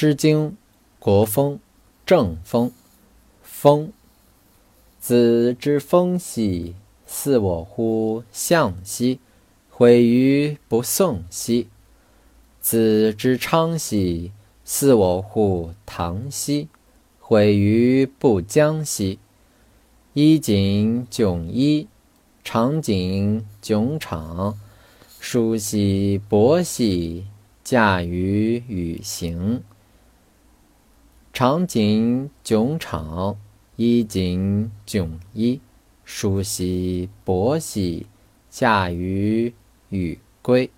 诗经·国风·正风·风。子之风兮，似我乎向兮，毁于不宋兮；子之昌兮，似我乎唐兮，毁于不将兮。衣锦迥衣，长景迥场，舒兮薄兮，驾于与行。裳锦迥裳，衣锦迥衣，梳洗薄洗，驾雨雨归。